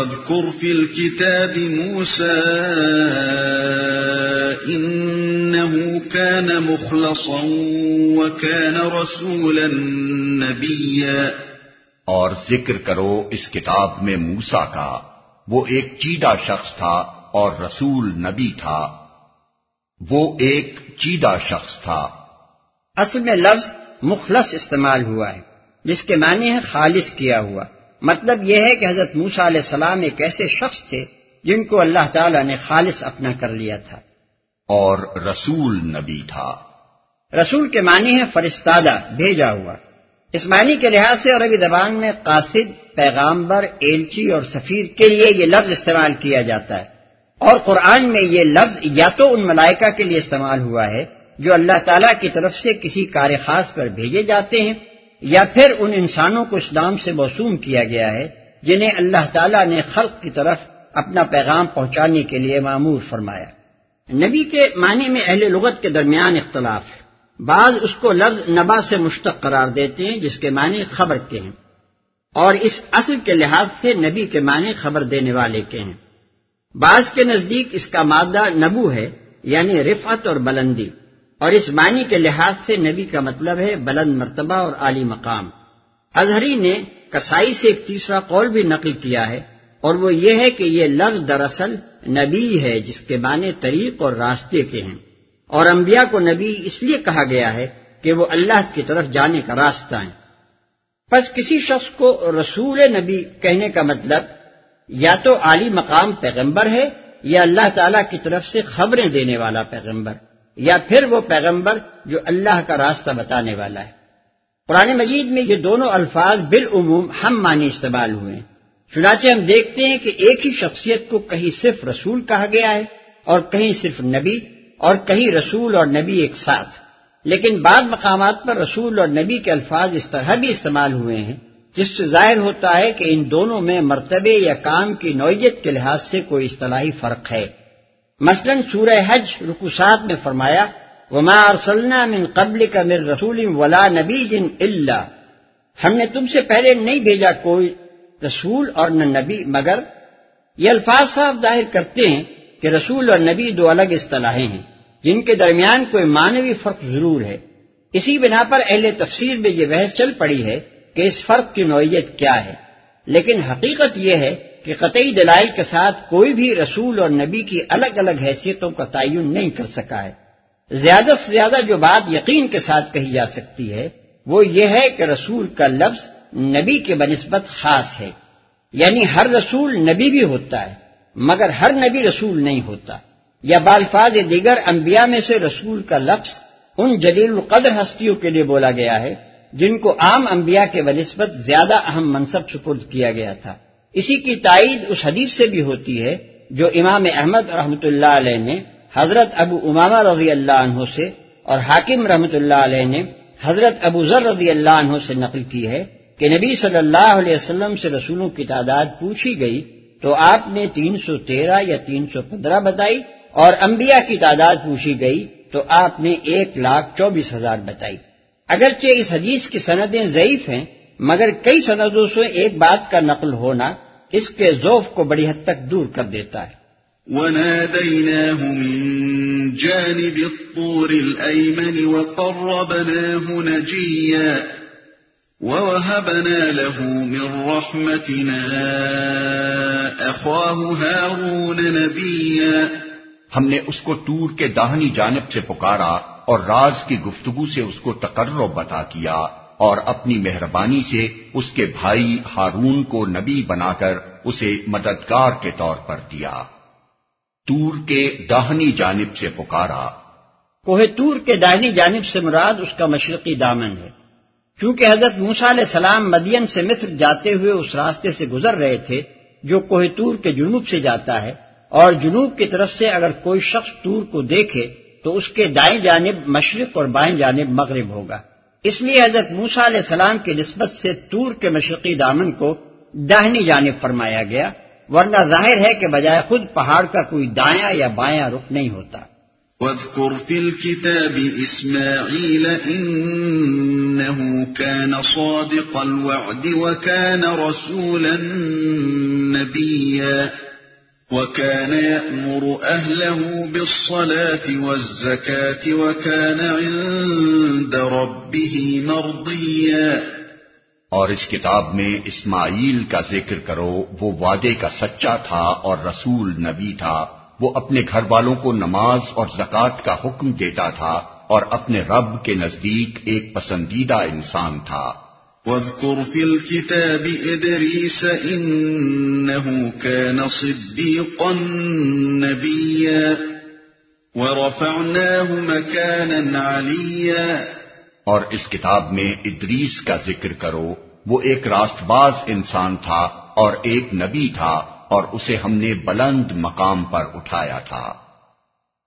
واذكر في الكتاب موسى إنه كان مخلصا وكان رسولا نبيا۔ اور ذکر کرو اس کتاب میں موسا کا۔ وہ ایک چیدہ شخص تھا اور رسول نبی تھا۔ وہ ایک چیدہ شخص تھا۔ اصل میں لفظ مخلص استعمال ہوا ہے جس کے معنی ہے خالص کیا ہوا۔ مطلب یہ ہے کہ حضرت موسا علیہ السلام ایک ایسے شخص تھے جن کو اللہ تعالی نے خالص اپنا کر لیا تھا۔ اور رسول نبی تھا۔ رسول کے معنی ہے فرستادہ بھیجا ہوا۔ اس معنی کے لحاظ سے عربی زبان میں قاصد پیغامبر ایلچی اور سفیر کے لیے یہ لفظ استعمال کیا جاتا ہے۔ اور قرآن میں یہ لفظ یا تو ان ملائکہ کے لیے استعمال ہوا ہے جو اللہ تعالیٰ کی طرف سے کسی کار خاص پر بھیجے جاتے ہیں یا پھر ان انسانوں کو اسلام سے موسوم کیا گیا ہے جنہیں اللہ تعالیٰ نے خلق کی طرف اپنا پیغام پہنچانے کے لیے معمور فرمایا۔ نبی کے معنی میں اہل لغت کے درمیان اختلاف ہے۔ بعض اس کو لفظ نبا سے مشتق قرار دیتے ہیں، جس کے معنی خبر کے ہیں۔ اور اس اصل کے لحاظ سے نبی کے معنی خبر دینے والے کے ہیں۔ بعض کے نزدیک اس کا مادہ نبو ہے یعنی رفعت اور بلندی۔ اور اس معنی کے لحاظ سے نبی کا مطلب ہے بلند مرتبہ اور عالی مقام۔ اظہری نے کسائی سے ایک تیسرا قول بھی نقل کیا ہے اور وہ یہ ہے کہ یہ لفظ دراصل نبی ہے جس کے معنی طریق اور راستے کے ہیں۔ اور انبیاء کو نبی اس لیے کہا گیا ہے کہ وہ اللہ کی طرف جانے کا راستہ ہیں بس کسی شخص کو رسول نبی کہنے کا مطلب یا تو عالی مقام پیغمبر ہے یا اللہ تعالی کی طرف سے خبریں دینے والا پیغمبر۔ یا پھر وہ پیغمبر جو اللہ کا راستہ بتانے والا ہے۔ قرآن مجید میں یہ دونوں الفاظ بالعموم ہم معنی استعمال ہوئے ہیں۔ چنانچہ ہم دیکھتے ہیں کہ ایک ہی شخصیت کو کہیں صرف رسول کہا گیا ہے اور کہیں صرف نبی اور کہیں رسول اور نبی ایک ساتھ۔ لیکن بعض مقامات پر رسول اور نبی کے الفاظ اس طرح بھی استعمال ہوئے ہیں، جس سے ظاہر ہوتا ہے کہ ان دونوں میں مرتبے یا کام کی نوعیت کے لحاظ سے کوئی اصطلاحی فرق ہے۔ مثلا سورہ حج رکوسات میں فرمایا، وما ارسلنا من قبل کا مر رسول ولا نبی جن اللہ ہم نے تم سے پہلے نہیں بھیجا کوئی رسول اور نہ نبی، مگر یہ الفاظ صاحب ظاہر کرتے ہیں کہ رسول اور نبی دو الگ اصطلاحیں ہیں، جن کے درمیان کوئی مانوی فرق ضرور ہے۔ اسی بنا پر اہل تفسیر میں یہ بحث چل پڑی ہے کہ اس فرق کی نوعیت کیا ہے۔ لیکن حقیقت یہ ہے کہ قطعی دلائل کے ساتھ کوئی بھی رسول اور نبی کی الگ الگ حیثیتوں کا تعین نہیں کر سکا ہے۔ زیادہ سے زیادہ جو بات یقین کے ساتھ کہی جا سکتی ہے، وہ یہ ہے کہ رسول کا لفظ نبی کے بنسبت خاص ہے۔ یعنی ہر رسول نبی بھی ہوتا ہے، مگر ہر نبی رسول نہیں ہوتا۔ یا بالفاظ دیگر انبیاء میں سے رسول کا لفظ ان جلیل القدر ہستیوں کے لیے بولا گیا ہے، جن کو عام انبیاء کے بنسبت زیادہ اہم منصب سپرد کیا گیا تھا۔ اسی کی تائید اس حدیث سے بھی ہوتی ہے جو امام احمد رحمۃ اللہ علیہ نے حضرت ابو امامہ رضی اللہ عنہ سے اور حاکم رحمۃ اللہ علیہ نے حضرت ابو ذر رضی اللہ عنہ سے نقل کی ہے کہ نبی صلی اللہ علیہ وسلم سے رسولوں کی تعداد پوچھی گئی تو آپ نے تین سو تیرہ یا تین سو پندرہ بتائی اور انبیاء کی تعداد پوچھی گئی تو آپ نے ایک لاکھ چوبیس ہزار بتائی۔ اگرچہ اس حدیث کی سندیں ضعیف ہیں مگر کئی سندوں سے ایک بات کا نقل ہونا اس کے ذوف کو بڑی حد تک دور کر دیتا ہے۔ وناديناه من جانب الطور الأيمن وقربناه نجيا ووهبنا له من رحمتنا أخاه هارون نبيا۔ ہم نے اس کو تور کے داہنی جانب سے پکارا اور راز کی گفتگو سے اس کو تقرب بتا کیا۔ اور اپنی مہربانی سے اس کے بھائی ہارون کو نبی بنا کر اسے مددگار کے طور پر دیا۔ تور کے داہنی جانب سے پکارا۔ کوہ تور کے داہنی جانب سے مراد اس کا مشرقی دامن ہے۔ کیونکہ حضرت موسا علیہ السلام مدین سے مصر جاتے ہوئے اس راستے سے گزر رہے تھے، جو کوہ تور کے جنوب سے جاتا ہے، اور جنوب کی طرف سے اگر کوئی شخص تور کو دیکھے، تو اس کے دائیں جانب مشرق اور بائیں جانب مغرب ہوگا۔ اس لیے حضرت موسا علیہ السلام کی نسبت سے تور کے مشرقی دامن کو داہنی جانب فرمایا گیا، ورنہ ظاہر ہے کہ بجائے خود پہاڑ کا کوئی دایاں یا بایاں رخ نہیں ہوتا۔ واذكر في الكتاب إسماعيل إنه كان صادق الوعد وكان رسولا نبيا نبيا وكان يأمر أهله بالصلاة والزكاة وكان عند ربه مرضيا. اور اس کتاب میں اسماعیل کا ذکر کرو، وہ وعدے کا سچا تھا اور رسول نبی تھا۔ وہ اپنے گھر والوں کو نماز اور زکوٰۃ کا حکم دیتا تھا اور اپنے رب کے نزدیک ایک پسندیدہ انسان تھا۔ وَاذْكُرْ فِي الْكِتَابِ إِدْرِيسَ إِنَّهُ كَانَ صِدِّيقًا نَبِيًّا وَرَفَعْنَاهُ مَكَانًا عَلِيًّا. اور اس کتاب میں ادریس کا ذکر کرو وہ ایک راست باز انسان تھا اور ایک نبی تھا اور اسے ہم نے بلند مقام پر اٹھایا تھا۔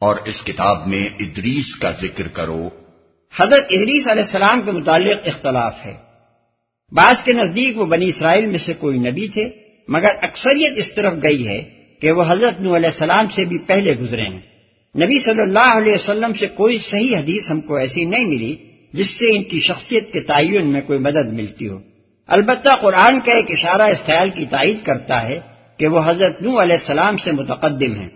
اور اس کتاب میں ادریس کا ذکر کرو۔ حضرت ادریس علیہ السلام کے متعلق اختلاف ہے۔ بعض کے نزدیک وہ بنی اسرائیل میں سے کوئی نبی تھے، مگر اکثریت اس طرف گئی ہے کہ وہ حضرت نو علیہ السلام سے بھی پہلے گزرے ہیں۔ نبی صلی اللہ علیہ وسلم سے کوئی صحیح حدیث ہم کو ایسی نہیں ملی جس سے ان کی شخصیت کے تعین میں کوئی مدد ملتی ہو۔ البتہ قرآن کا ایک اشارہ اس خیال کی تائید کرتا ہے کہ وہ حضرت نو علیہ السلام سے متقدم ہیں۔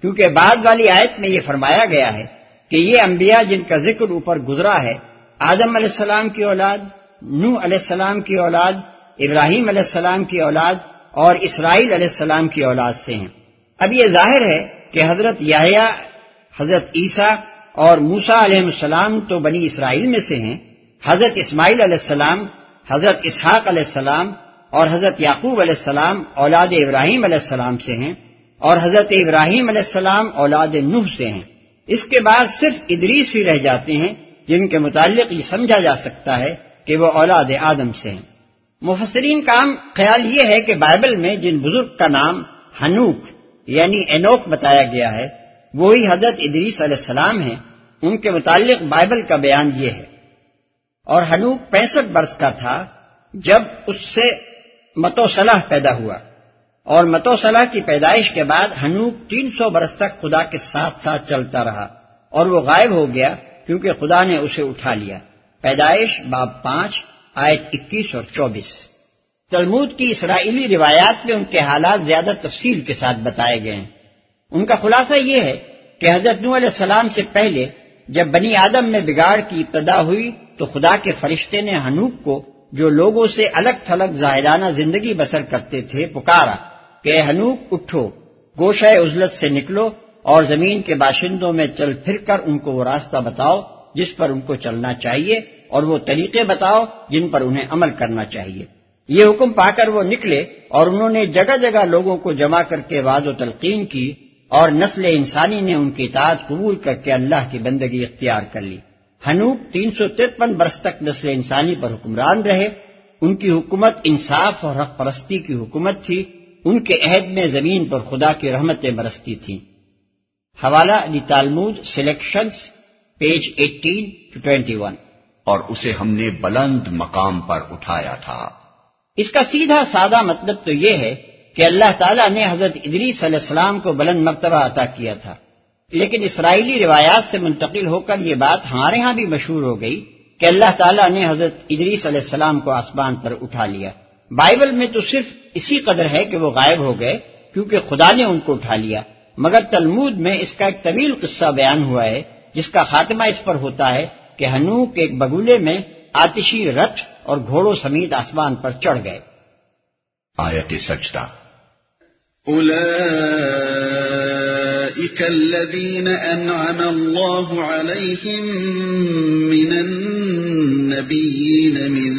کیونکہ بعد والی آیت میں یہ فرمایا گیا ہے کہ یہ انبیاء جن کا ذکر اوپر گزرا ہے، آدم علیہ السلام کی اولاد نو علیہ السلام کی اولاد، ابراہیم علیہ السلام کی اولاد اور اسرائیل علیہ السلام کی اولاد سے ہیں۔ اب یہ ظاہر ہے کہ حضرت یاہیا حضرت عیسیٰ اور موسا علیہ السلام تو بنی اسرائیل میں سے ہیں۔ حضرت اسماعیل علیہ السلام، حضرت اسحاق علیہ السلام اور حضرت یعقوب علیہ السلام اولاد ابراہیم علیہ السلام سے ہیں اور حضرت ابراہیم علیہ السلام اولاد نوح سے ہیں۔ اس کے بعد صرف ادریس ہی رہ جاتے ہیں جن کے متعلق یہ سمجھا جا سکتا ہے کہ وہ اولاد آدم سے ہیں۔ مفسرین کا خیال یہ ہے کہ بائبل میں جن بزرگ کا نام ہنوک یعنی اینوک بتایا گیا ہے، وہی حضرت ادریس علیہ السلام ہیں۔ ان کے متعلق بائبل کا بیان یہ ہے۔ اور ہنوک پینسٹھ برس کا تھا جب اس سے متوصلاح پیدا ہوا۔ اور متوصلاح کی پیدائش کے بعد ہنوک تین سو برس تک خدا کے ساتھ ساتھ چلتا رہا۔ اور وہ غائب ہو گیا کیونکہ خدا نے اسے اٹھا لیا۔ پیدائش باب پانچ، آیت اکیس اور چوبیس۔ تلمود کی اسرائیلی روایات میں ان کے حالات زیادہ تفصیل کے ساتھ بتائے گئے ہیں۔ ان کا خلاصہ یہ ہے کہ حضرت نو علیہ السلام سے پہلے جب بنی آدم میں بگاڑ کی ابتدا ہوئی تو خدا کے فرشتے نے ہنوک کو جو لوگوں سے الگ تھلگ زاہدانہ زندگی بسر کرتے تھے پکارا کہ ہنوک اٹھو، گوشہ عزلت سے نکلو اور زمین کے باشندوں میں چل پھر کر ان کو وہ راستہ بتاؤ جس پر ان کو چلنا چاہیے اور وہ طریقے بتاؤ جن پر انہیں عمل کرنا چاہیے۔ یہ حکم پا کر وہ نکلے اور انہوں نے جگہ جگہ لوگوں کو جمع کر کے واد و تلقین کی اور نسل انسانی نے ان کی اطاعت قبول کر کے اللہ کی بندگی اختیار کر لی۔ ہنوک تین سو ترپن برس تک نسل انسانی پر حکمران رہے۔ ان کی حکومت انصاف اور حق پرستی کی حکومت تھی۔ ان کے عہد میں زمین پر خدا کی رحمتیں برستی تھیں۔ حوالہ علی Talmud selections page eighteen to twenty one. اور اسے ہم نے بلند مقام پر اٹھایا تھا۔ اس کا سیدھا سادہ مطلب تو یہ ہے کہ اللہ تعالیٰ نے حضرت ادریس علیہ السلام کو بلند مرتبہ عطا کیا تھا۔ لیکن اسرائیلی روایات سے منتقل ہو کر یہ بات ہمارے ہاں بھی مشہور ہو گئی کہ اللہ تعالیٰ نے حضرت ادریس علیہ السلام کو آسمان پر اٹھا لیا۔ بائبل میں تو صرف اسی قدر ہے کہ وہ غائب ہو گئے کیونکہ خدا نے ان کو اٹھا لیا۔ مگر تلمود میں اس کا ایک طویل قصہ بیان ہوا ہے جس کا خاتمہ اس پر ہوتا ہے کہ ہنوک ایک بگولے میں آتشی رتھ اور گھوڑوں سمیت آسمان پر چڑھ گئے۔ آیت سجدہ۔ أولئك الذين أنعم الله عليهم من النبيين من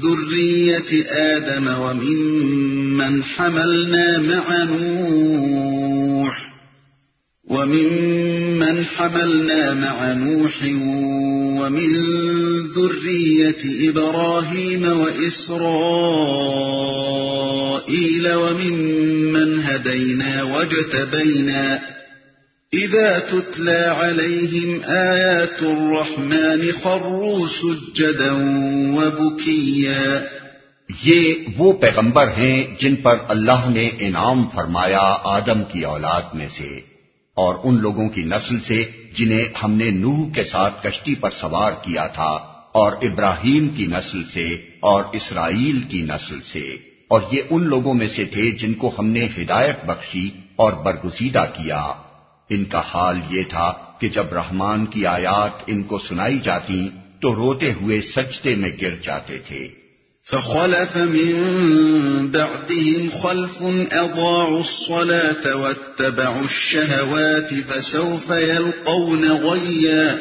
ذرية آدم ومن من حملنا مع نوح۔ ومن من حملنا مع نوح ومن ذرية إبراهيم وإسرائيل وممن هدينا واجتبينا إذا تتلى عليهم آيات الرحمن خروا سجدا وبكيا. یہ وہ پیغمبر ہیں جن پر اللہ نے انعام فرمایا آدم کی أولاد میں سے۔ اور ان لوگوں کی نسل سے جنہیں ہم نے نوح کے ساتھ کشتی پر سوار کیا تھا اور ابراہیم کی نسل سے اور اسرائیل کی نسل سے۔ اور یہ ان لوگوں میں سے تھے جن کو ہم نے ہدایت بخشی اور برگزیدہ کیا۔ ان کا حال یہ تھا کہ جب رحمان کی آیات ان کو سنائی جاتی تو روتے ہوئے سجدے میں گر جاتے تھے۔ فخلف من بعدهم خلف اضاعوا الصلاة واتبعوا الشهوات فسوف يلقون غيا.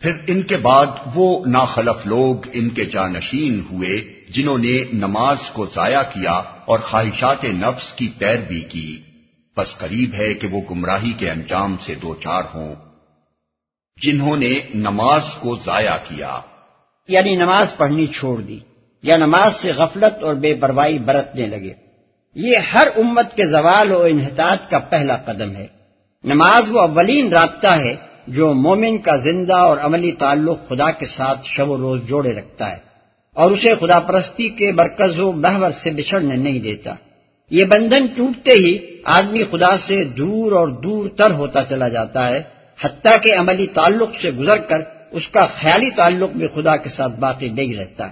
پھر ان کے بعد وہ ناخلف لوگ ان کے جانشین ہوئے جنہوں نے نماز کو ضائع کیا اور خواہشات نفس کی پیروی کی۔ بس قریب ہے کہ وہ گمراہی کے انجام سے دو چار ہوں۔ جنہوں نے نماز کو ضائع کیا۔ یعنی نماز پڑھنی چھوڑ دی۔ یا نماز سے غفلت اور بے پرواہی برتنے لگے۔ یہ ہر امت کے زوال و انحطاط کا پہلا قدم ہے۔ نماز وہ اولین رابطہ ہے جو مومن کا زندہ اور عملی تعلق خدا کے ساتھ شب و روز جوڑے رکھتا ہے اور اسے خدا پرستی کے مرکز و محور سے بچھڑنے نہیں دیتا۔ یہ بندھن ٹوٹتے ہی آدمی خدا سے دور اور دور تر ہوتا چلا جاتا ہے، حتیٰ کہ عملی تعلق سے گزر کر اس کا خیالی تعلق بھی خدا کے ساتھ باقی نہیں رہتا۔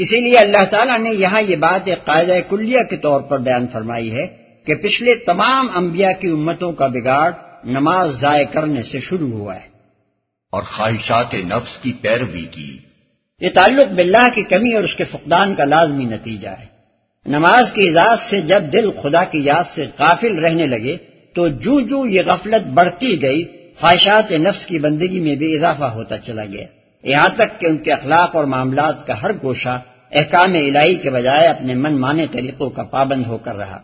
اسی لیے اللہ تعالیٰ نے یہاں یہ بات ایک قاعدہ کلیہ کے طور پر بیان فرمائی ہے کہ پچھلے تمام انبیاء کی امتوں کا بگاڑ نماز ضائع کرنے سے شروع ہوا ہے۔ اور خواہشات نفس کی پیروی کی۔ یہ تعلق باللہ کی کمی اور اس کے فقدان کا لازمی نتیجہ ہے۔ نماز کی اجازت سے جب دل خدا کی یاد سے قافل رہنے لگے تو جو جو یہ غفلت بڑھتی گئی خواہشات نفس کی بندگی میں بھی اضافہ ہوتا چلا گیا۔ یہاں تک کہ ان کے اخلاق اور معاملات کا ہر گوشہ احکام الہی کے بجائے اپنے من مانے طریقوں کا پابند ہو کر رہا۔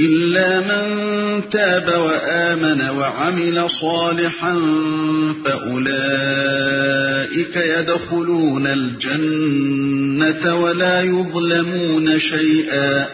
إلا من تاب وآمن وعمل صالحا فأولئك يدخلون الجنة ولا يظلمون شيئا۔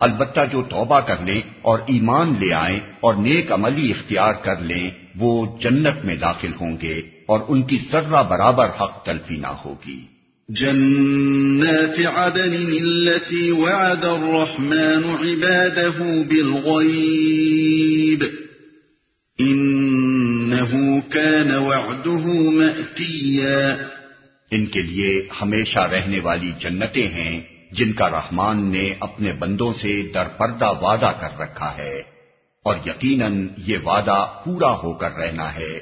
البتہ جو توبہ کر لیں اور ایمان لے آئیں اور نیک عملی اختیار کر لیں وہ جنت میں داخل ہوں گے اور ان کی ذرہ برابر حق تلفی نہ ہوگی۔ جنات عدن التي وعد الرحمن عباده بالغيب. إنه كان وعده مأتيا. ان کے لیے ہمیشہ رہنے والی جنتیں ہیں جن کا رحمان نے اپنے بندوں سے در پردہ وعدہ کر رکھا ہے اور یقیناً یہ وعدہ پورا ہو کر رہنا ہے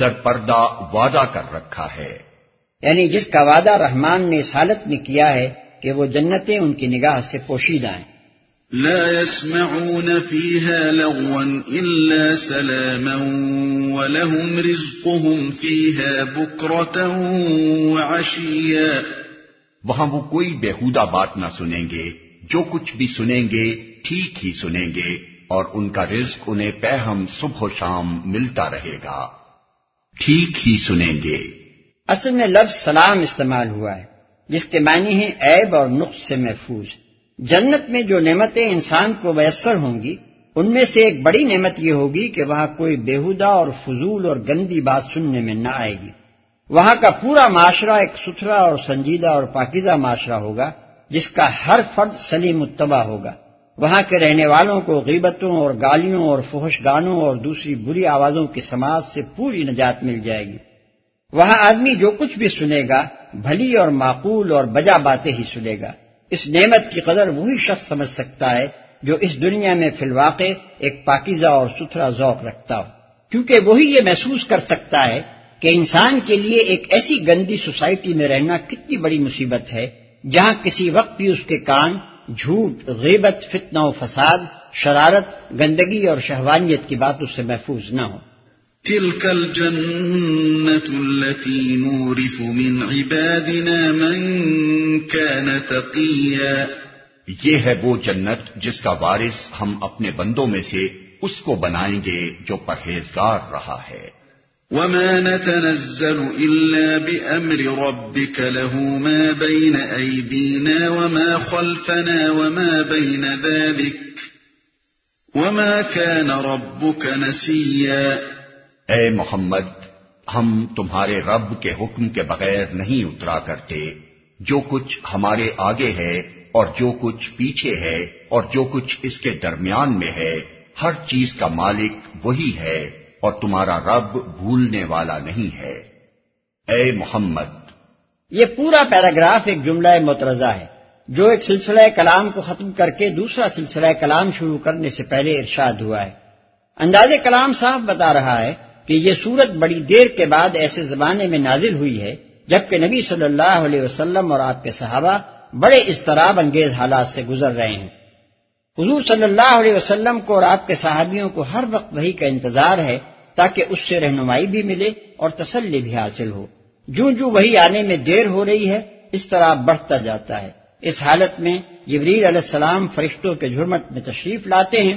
در پردہ وعدہ کر رکھا ہے۔ یعنی جس کا وعدہ رحمان نے اس حالت میں کیا ہے کہ وہ جنتیں ان کی نگاہ سے پوشیدہ ہیں۔ لا يسمعون فيها لغوا إلا سلاما ولهم رزقهم فيها بكرة وعشيا۔ وہاں وہ کوئی بےحودہ بات نہ سنیں گے۔ جو کچھ بھی سنیں گے ٹھیک ہی سنیں گے۔ اور ان کا رزق انہیں پہم صبح و شام ملتا رہے گا۔ ٹھیک ہی سنیں گے۔ اصل میں لفظ سلام استعمال ہوا ہے، جس کے معنی ہیں عیب اور نقص سے محفوظ۔ جنت میں جو نعمتیں انسان کو میسر ہوں گی، ان میں سے ایک بڑی نعمت یہ ہوگی کہ وہاں کوئی بےحدہ اور فضول اور گندی بات سننے میں نہ آئے گی۔ وہاں کا پورا معاشرہ ایک ستھرا اور سنجیدہ اور پاکیزہ معاشرہ ہوگا، جس کا ہر فرد سلیم متبع ہوگا۔ وہاں کے رہنے والوں کو غیبتوں اور گالیوں اور فحش گانوں اور دوسری بری آوازوں کی سماج سے پوری نجات مل جائے گی۔ وہاں آدمی جو کچھ بھی سنے گا، بھلی اور معقول اور بجا باتیں ہی سنے گا۔ اس نعمت کی قدر وہی شخص سمجھ سکتا ہے جو اس دنیا میں فی الواقع ایک پاکیزہ اور ستھرا ذوق رکھتا ہو۔ کیونکہ وہی یہ محسوس کر سکتا ہے کہ انسان کے لیے ایک ایسی گندی سوسائٹی میں رہنا کتنی بڑی مصیبت ہے، جہاں کسی وقت بھی اس کے کان جھوٹ، غیبت، فتنہ و فساد، شرارت، گندگی اور شہوانیت کی بات اس سے محفوظ نہ ہو۔ تلك الجنة التي نورث من عبادنا من كان تقيا یہ ہے وہ جنت جس کا وارث ہم اپنے بندوں میں سے اس کو بنائیں گے جو پرہیزگار رہا ہے۔ وما نتنزل إلا بأمر ربك له ما بين أيدينا وما خلفنا وما بين ذلك وما كان ربك نسيا اے محمد، ہم تمہارے رب کے حکم کے بغیر نہیں اترا کرتے۔ جو کچھ ہمارے آگے ہے اور جو کچھ پیچھے ہے اور جو کچھ اس کے درمیان میں ہے، ہر چیز کا مالک وہی ہے اور تمہارا رب بھولنے والا نہیں ہے۔ اے محمد۔ یہ پورا پیراگراف ایک جملہ مترزہ ہے، جو ایک سلسلہ کلام کو ختم کر کے دوسرا سلسلہ کلام شروع کرنے سے پہلے ارشاد ہوا ہے۔ انداز کلام صاحب بتا رہا ہے کہ یہ صورت بڑی دیر کے بعد ایسے زمانے میں نازل ہوئی ہے، جبکہ نبی صلی اللہ علیہ وسلم اور آپ کے صحابہ بڑے اضطراب انگیز حالات سے گزر رہے ہیں۔ حضور صلی اللہ علیہ وسلم کو اور آپ کے صحابیوں کو ہر وقت وہی کا انتظار ہے تاکہ اس سے رہنمائی بھی ملے اور تسلی بھی حاصل ہو۔ جو جو وہی آنے میں دیر ہو رہی ہے، اس طرح بڑھتا جاتا ہے۔ اس حالت میں جبریل علیہ السلام فرشتوں کے جھرمٹ میں تشریف لاتے ہیں،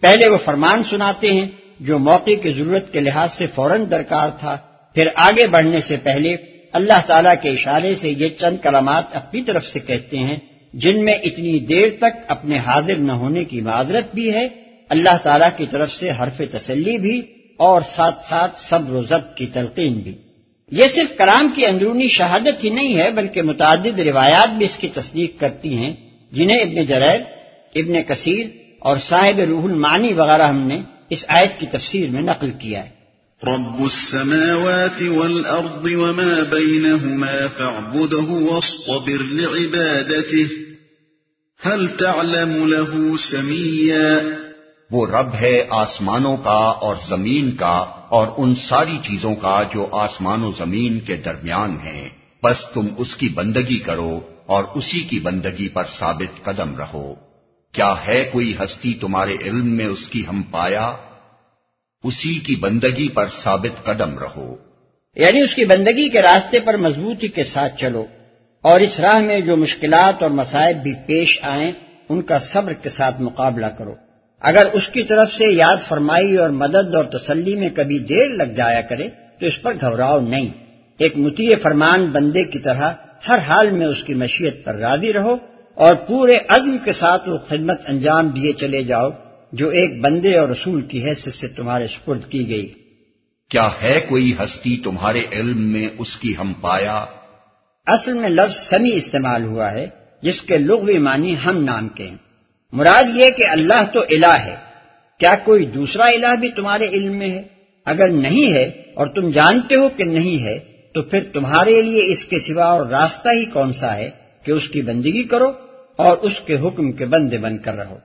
پہلے وہ فرمان سناتے ہیں جو موقع کی ضرورت کے لحاظ سے فوراً درکار تھا، پھر آگے بڑھنے سے پہلے اللہ تعالیٰ کے اشارے سے یہ چند کلمات اپنی طرف سے کہتے ہیں، جن میں اتنی دیر تک اپنے حاضر نہ ہونے کی معذرت بھی ہے، اللہ تعالیٰ کی طرف سے حرف تسلی بھی اور ساتھ ساتھ صبر و ضبط کی تلقین بھی۔ یہ صرف کلام کی اندرونی شہادت ہی نہیں ہے، بلکہ متعدد روایات بھی اس کی تصدیق کرتی ہیں، جنہیں ابن جریر، ابن کثیر اور صاحب روح المانی وغیرہ ہم نے اس آیت کی تفسیر میں نقل کیا ہے۔ رب السماوات والأرض وما بينهما فاعبده واصطبر لعبادته هل تعلم له سميا؟ وہ رب ہے آسمانوں کا اور زمین کا اور ان ساری چیزوں کا جو آسمان و زمین کے درمیان ہیں۔ بس تم اس کی بندگی کرو اور اسی کی بندگی پر ثابت قدم رہو۔ کیا ہے کوئی ہستی تمہارے علم میں اس کی ہم پایا؟ اسی کی بندگی پر ثابت قدم رہو۔ یعنی اس کی بندگی کے راستے پر مضبوطی کے ساتھ چلو۔ اور اس راہ میں جو مشکلات اور مسائب بھی پیش آئیں، ان کا صبر کے ساتھ مقابلہ کرو۔ اگر اس کی طرف سے یاد فرمائی اور مدد اور تسلی میں کبھی دیر لگ جایا کرے، تو اس پر گھبراؤ نہیں۔ ایک متی فرمان بندے کی طرح ہر حال میں اس کی مشیت پر راضی رہو۔ اور پورے عزم کے ساتھ وہ خدمت انجام دیے چلے جاؤ جو ایک بندے اور رسول کی حیثیت سے تمہارے سپرد کی گئی۔ کیا ہے کوئی ہستی تمہارے علم میں اس کی ہم پایا؟ اصل میں لفظ سمی استعمال ہوا ہے جس کے لغوی معنی ہم نام کے ہیں۔ مراد یہ کہ اللہ تو الہ ہے۔ کیا کوئی دوسرا الہ بھی تمہارے علم میں ہے؟ اگر نہیں ہے اور تم جانتے ہو کہ نہیں ہے تو پھر تمہارے لیے اس کے سوا اور راستہ ہی کون سا ہے کہ اس کی بندگی کرو؟ اور اس کے حکم کے بندے بن کر رہو۔